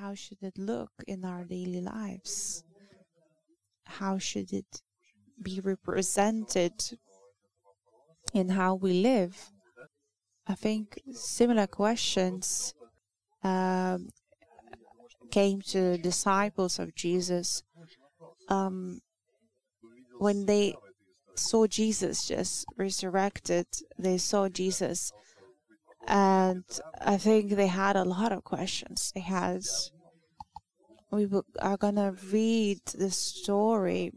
how should it look in our daily lives? How should it be represented in how we live? I think similar questions um, came to the disciples of Jesus um, when they saw Jesus just resurrected. They saw Jesus, and I think they had a lot of questions. They had. We are gonna read the story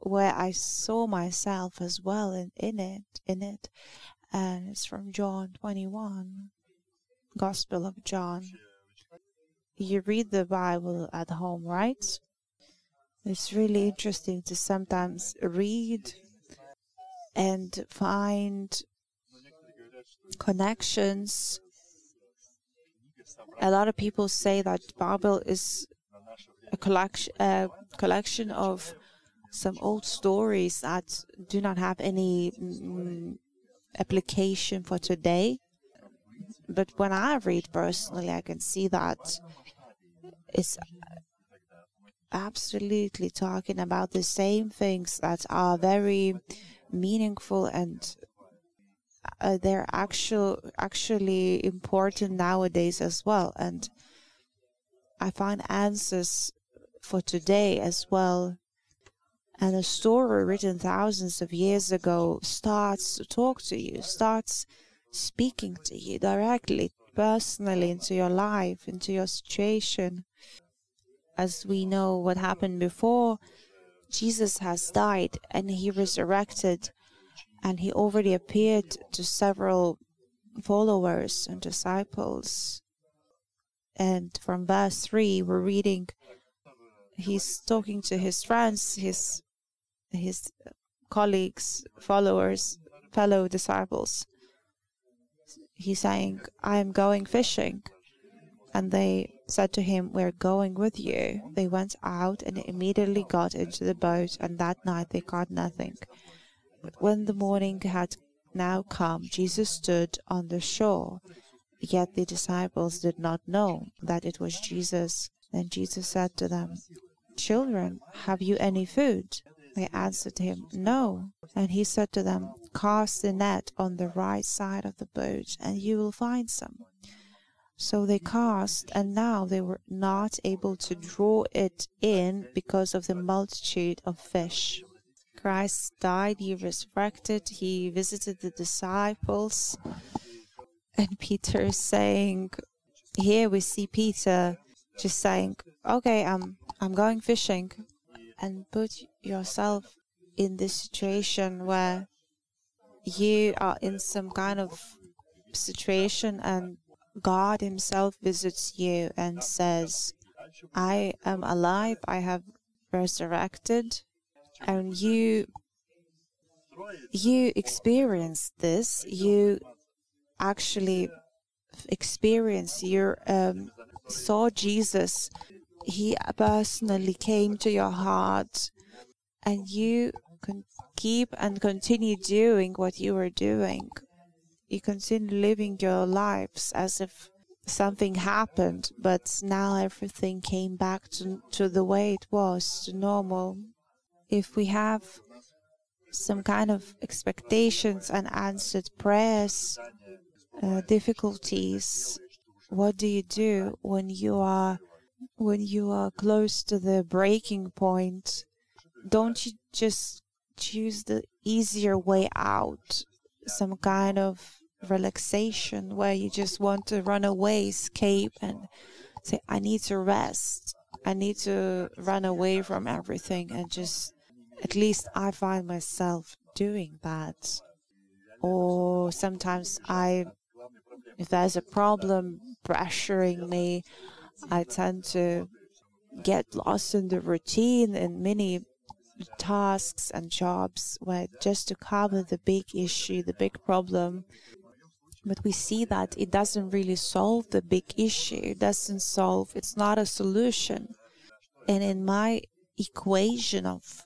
where I saw myself as well in, in it, in it, and it's from John 21, Gospel of John. You read the Bible at home, right? It's really interesting to sometimes read and find connections. A lot of people say that Bible is a collection, a collection of some old stories that do not have any mm, application for today. But when I read personally, I can see that it's absolutely talking about the same things that are very meaningful and uh, they're actual actually important nowadays as well. And i find answers for today as well. And a story written thousands of years ago starts to talk to you starts speaking to you directly personally into your life into your situation. As we know what happened before, Jesus has died and he resurrected, and he already appeared to several followers and disciples. And from verse 3, we're reading, he's talking to his friends, his, his colleagues, followers, fellow disciples. He's saying, I am going fishing. And they said to him, We're going with you. They went out and immediately got into the boat, and that night they caught nothing. But when the morning had now come, Jesus stood on the shore. Yet the disciples did not know that it was Jesus. Then Jesus said to them, Children, have you any food? They answered him, No. And he said to them, Cast the net on the right side of the boat, and you will find some. So they cast, and now they were not able to draw it in because of the multitude of fish. Christ died, he resurrected, he visited the disciples. And Peter is saying, here we see Peter just saying, okay, I'm, I'm going fishing. And put yourself in this situation where you are in some kind of situation and God Himself visits you and says, I am alive, I have resurrected, and you you experience this, you actually experience you um, saw Jesus. He personally came to your heart, and you can keep and continue doing what you were doing you continue living your lives as if something happened, but now everything came back to, to the way it was, to normal. If we have some kind of expectations and answered prayers, uh, difficulties, what do you do when you are when you are close to the breaking point? Don't you just choose the easier way out some kind of relaxation where you just want to run away, escape, and say, I need to rest. I need to run away from everything and just, at least I find myself doing that. Or sometimes I, if there's a problem pressuring me, I tend to get lost in the routine in many tasks and jobs where just to cover the big issue, the big problem. But we see that it doesn't really solve the big issue. It doesn't solve, it's not a solution. And in my equation of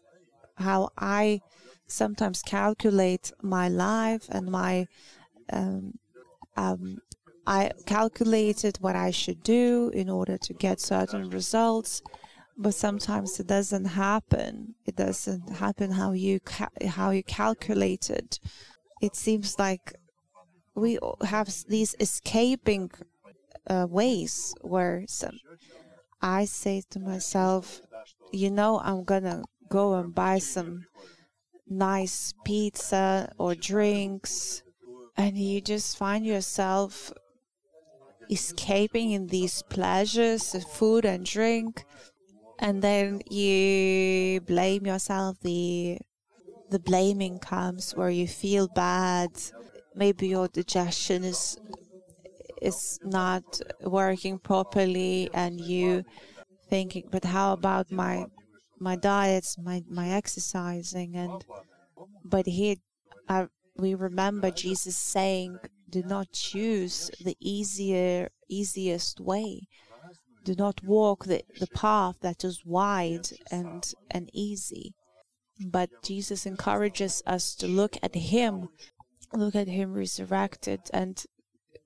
how I sometimes calculate my life and my, um, um, I calculated what I should do in order to get certain results, but sometimes it doesn't happen. It doesn't happen how you ca- how you calculated. It seems like we have these escaping uh, ways where some I say to myself, you know, I'm gonna go and buy some nice pizza or drinks, and you just find yourself escaping in these pleasures of food and drink, and then you blame yourself. The the blaming comes where you feel bad. Maybe your digestion is is not working properly and you thinking but how about my my diets my my exercising and but here I, we remember jesus saying do not choose the easier easiest way do not walk the, the path that is wide and and easy but jesus encourages us to look at him look at him resurrected and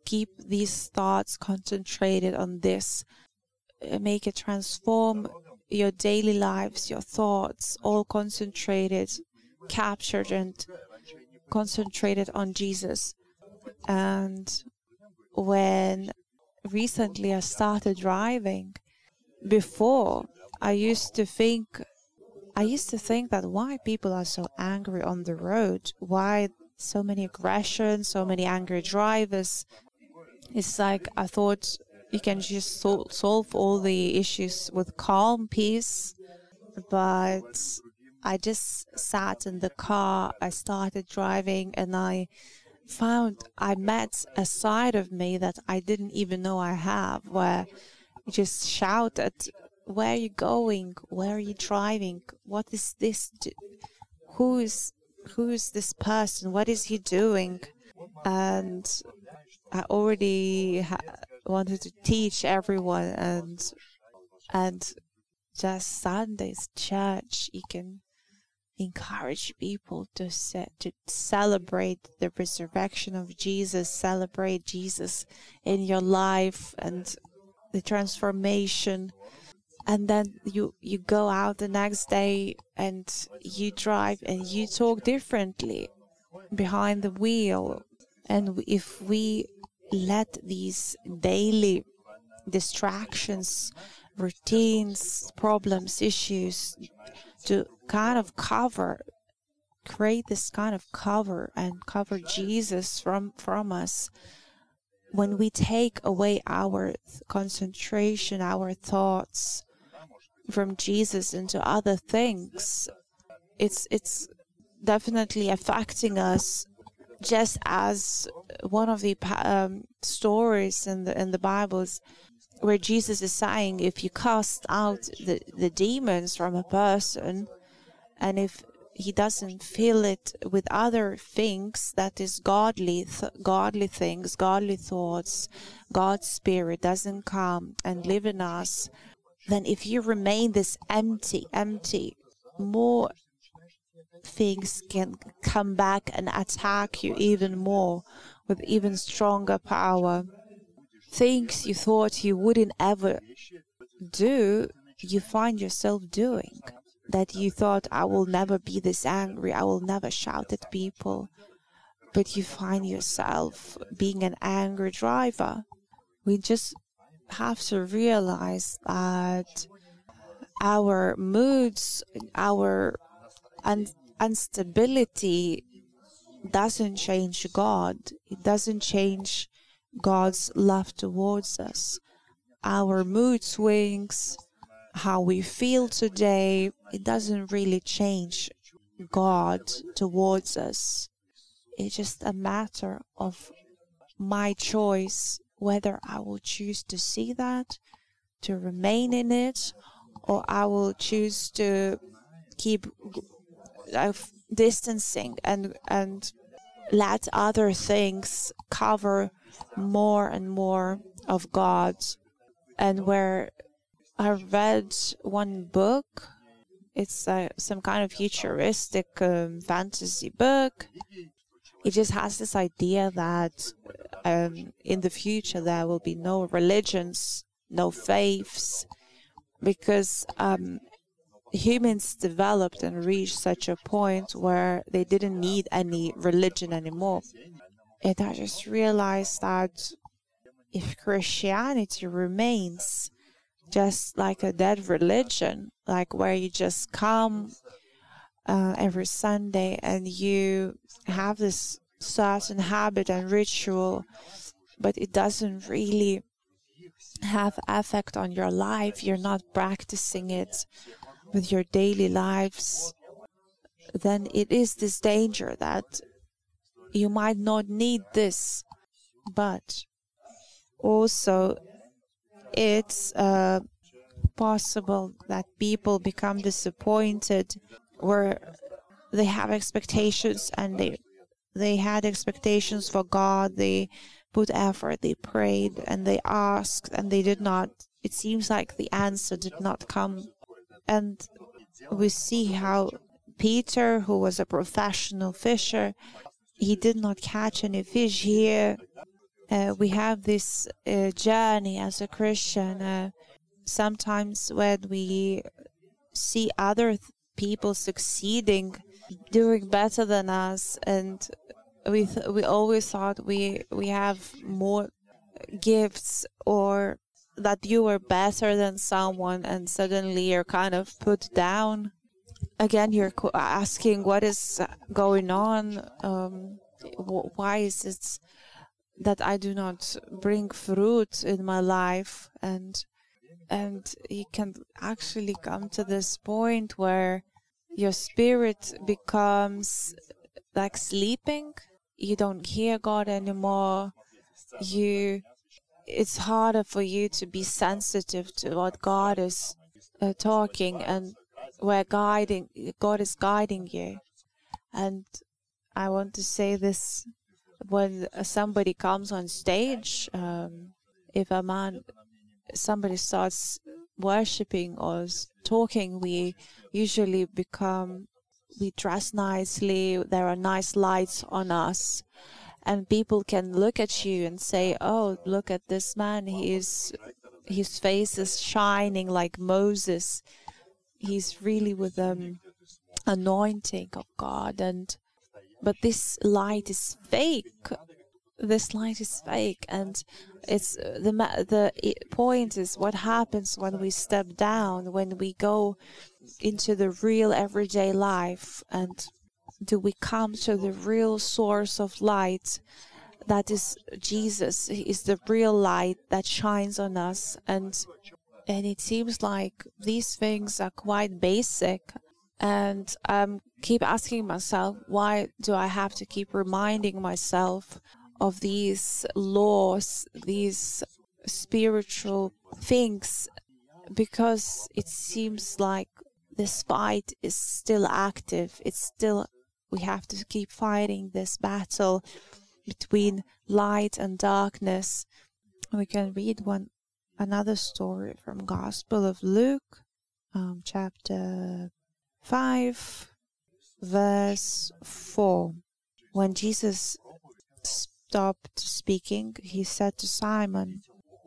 keep these thoughts concentrated on this. Uh, make it transform your daily lives, your thoughts, all concentrated, captured, and concentrated on Jesus. And when recently I started driving, before I used to think, I used to think that why people are so angry on the road, why so many aggression, so many angry drivers, it's like I thought you can just sol- solve all the issues with calm peace, but I just sat in the car. I started driving, and I found I met a side of me that I didn't even know I have, where you just shout at where are you going? Where are you driving? What is this? Who is who is this person? What is he doing? And I already ha- wanted to teach everyone and and just Sunday's church you can encourage people to set to celebrate the resurrection of Jesus, celebrate Jesus in your life and the transformation. And then you you go out the next day and you drive and you talk differently behind the wheel. And if we let these daily distractions, routines, problems, issues to kind of cover create this kind of cover and cover Jesus from from us. When we take away our concentration our thoughts from Jesus into other things it's it's definitely affecting us just as one of the um, stories in the in the Bibles where Jesus is saying if you cast out the, the demons from a person and if he doesn't fill it with other things that is godly th- godly things godly thoughts god's spirit doesn't come and live in us then if you remain this empty empty more things can come back and attack you even more with even stronger power. Things you thought you wouldn't ever do, you find yourself doing. That you thought, I will never be this angry, I will never shout at people. But you find yourself being an angry driver. We just have to realize that our moods, our and instability doesn't change God. It doesn't change God's love towards us. Our mood swings, how we feel today, it doesn't really change God towards us. It's just a matter of my choice whether I will choose to see that, to remain in it, or I will choose to keep of distancing and and let other things cover more and more of God. And where I read one book, it's uh, some kind of futuristic um, fantasy book, It just has this idea that um, in the future there will be no religions, no faiths, because um, humans developed and reached such a point where they didn't need any religion anymore. And I just realized that if Christianity remains just like a dead religion, like where you just come uh, every Sunday and you have this certain habit and ritual, but it doesn't really have effect on your life. You're not practicing it with your daily lives. Then it is this danger that you might not need this, but also it's uh, possible that people become disappointed where they have expectations and they they had expectations for God. They put effort, they prayed and they asked and they did not it seems like the answer did not come and we see how Peter who was a professional fisher he did not catch any fish here uh, we have this uh, journey as a Christian. Uh, sometimes when we see other th- people succeeding, doing better than us, and we th- we always thought we we have more gifts or that you were better than someone, and suddenly you're kind of put down. Again, you're asking what is going on. Um, why is it? that I do not bring fruit in my life and and you can actually come to this point where your spirit becomes like sleeping you don't hear god anymore you it's harder for you to be sensitive to what god is uh, talking and where guiding god is guiding you and i want to say this when somebody comes on stage, um, if a man, somebody starts worshiping or talking, we usually become, we dress nicely, there are nice lights on us. And people can look at you and say, "Oh, look at this man! He is, his face is shining like Moses. He's really with um, anointing of God." And but this light is fake this light is fake and it's the the point is what happens when we step down when we go into the real everyday life and do we come to the real source of light that is Jesus is the real light that shines on us and and it seems like these things are quite basic and I'm keep asking myself, why do I have to keep reminding myself of these laws, these spiritual things? Because it seems like this fight is still active. It's still, we have to keep fighting this battle between light and darkness. We can read one another story from Gospel of Luke, um, chapter 5 verse 4. When Jesus stopped speaking, he said to Simon,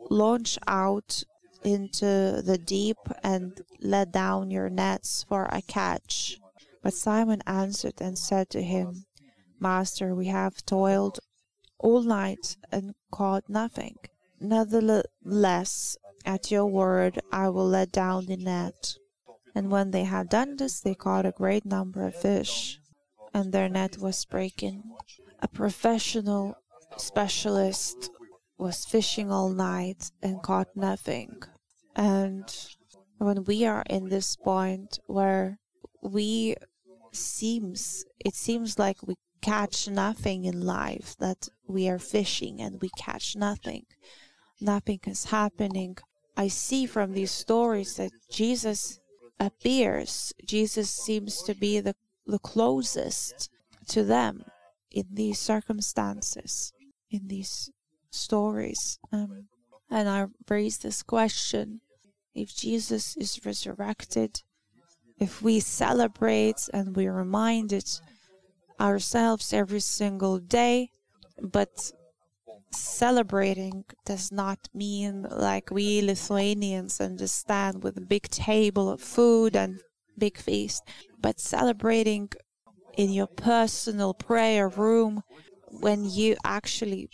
Launch out into the deep and let down your nets for a catch. But Simon answered and said to him, Master, we have toiled all night and caught nothing. Nevertheless, at your word, I will let down the net. And when they had done this, they caught a great number of fish, and their net was breaking. A professional specialist was fishing all night and caught nothing. And when we are in this point where we seems it seems like we catch nothing in life that we are fishing and we catch nothing. Nothing is happening. I see from these stories that jesus appears, Jesus seems to be the, the closest to them in these circumstances, in these stories. Um, and I raise this question. If Jesus is resurrected, if we celebrate and we remind it ourselves every single day, but celebrating does not mean like we Lithuanians understand with a big table of food and big feast, but celebrating in your personal prayer room when you actually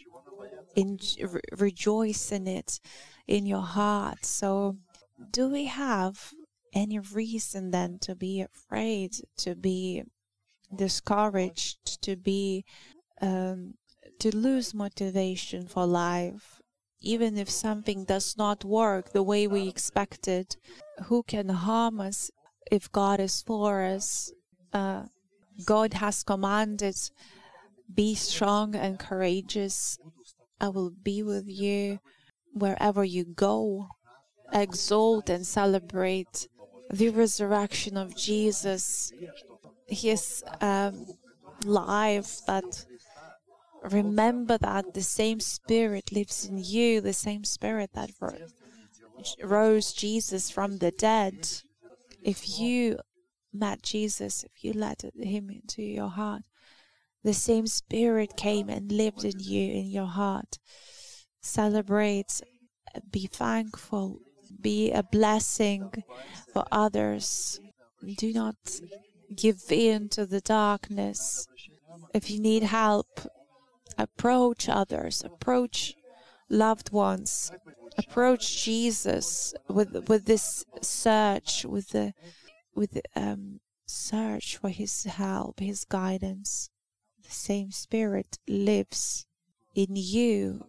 in, re- rejoice in it in your heart. So, do we have any reason then to be afraid, to be discouraged, to be um, to lose motivation for life? Even if something does not work the way we expected, who can harm us if God is for us? Uh, God has commanded, be strong and courageous. I will be with you wherever you go. Exalt and celebrate the resurrection of Jesus, his um, life that remember that the same spirit lives in you, the same spirit that rose Jesus from the dead. If you met Jesus, if you let him into your heart, the same spirit came and lived in you, in your heart. Celebrate, be thankful, be a blessing for others. Do not give in to the darkness. If you need help, approach others, approach loved ones, approach Jesus with with this search, with the with um, search for His help, His guidance. The same Spirit lives in you,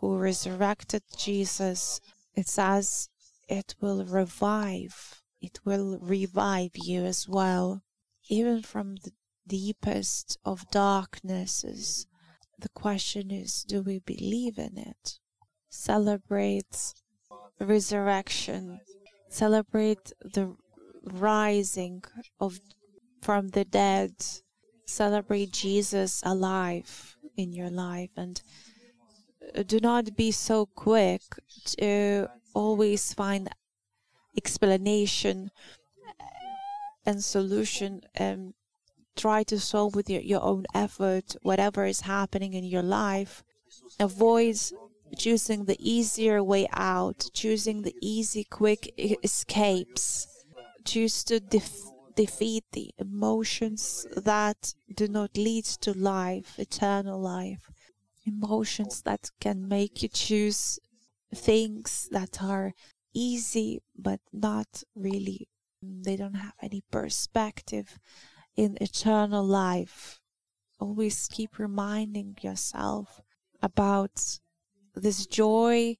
who resurrected Jesus. It says it will revive. It will revive you as well, even from the deepest of darknesses the question is do we believe in it? Celebrate resurrection, celebrate the rising of from the dead, celebrate Jesus alive in your life and uh, do not be so quick to always find explanation uh, and solution and try to solve with your, your own effort whatever is happening in your life. Avoid choosing the easier way out, choosing the easy, quick escapes. Choose to def- defeat the emotions that do not lead to life, eternal life. Emotions that can make you choose things that are easy but not really, mm, they don't have any perspective in eternal life. Always keep reminding yourself about this joy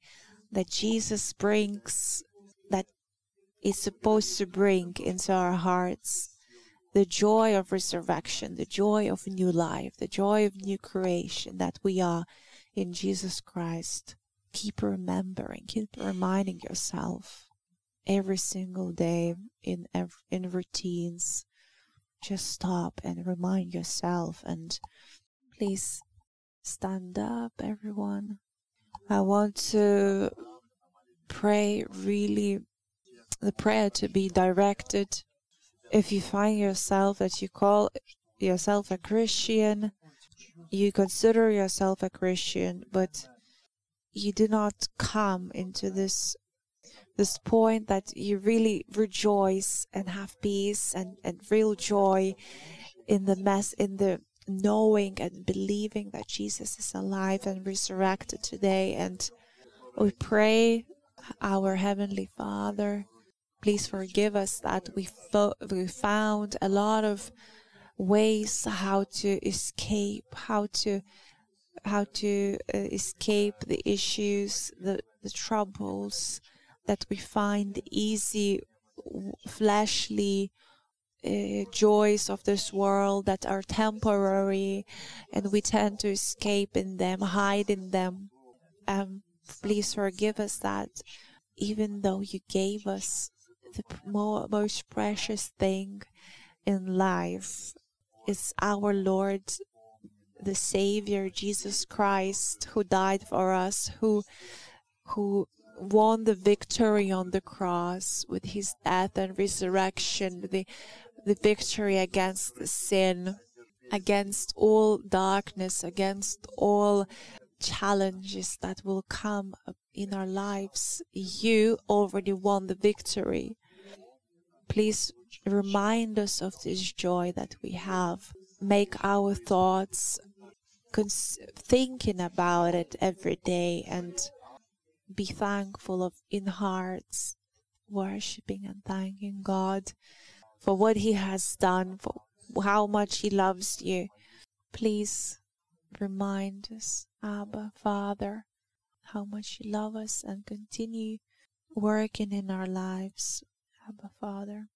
that Jesus brings, that is supposed to bring into our hearts. The joy of resurrection, the joy of new life, the joy of new creation that we are in Jesus Christ. Keep remembering, keep reminding yourself every single day in in routines. Just stop and remind yourself and please stand up everyone. I want to pray really the prayer to be directed. If you find yourself that you call yourself a christian you consider yourself a christian but you do not come into this this point that you really rejoice and have peace and, and real joy in the mess in the knowing and believing that Jesus is alive and resurrected today. And we pray our heavenly father please forgive us that we fo- we found a lot of ways how to escape how to how to uh, escape the issues the the troubles that we find easy, fleshly uh, joys of this world that are temporary, and we tend to escape in them, hide in them. Um, please forgive us that, even though you gave us the mo- most precious thing in life, is our Lord, the Savior, Jesus Christ, who died for us, who who won the victory on the cross with his death and resurrection, the, the victory against sin. against all darkness, against all challenges that will come in our lives. You already won the victory. Please remind us of this joy that we have. Make our thoughts cons- thinking about it every day and be thankful of in hearts, worshiping and thanking God for what He has done, for how much He loves you. Please remind us, Abba, Father, how much you love us and continue working in our lives, Abba, Father.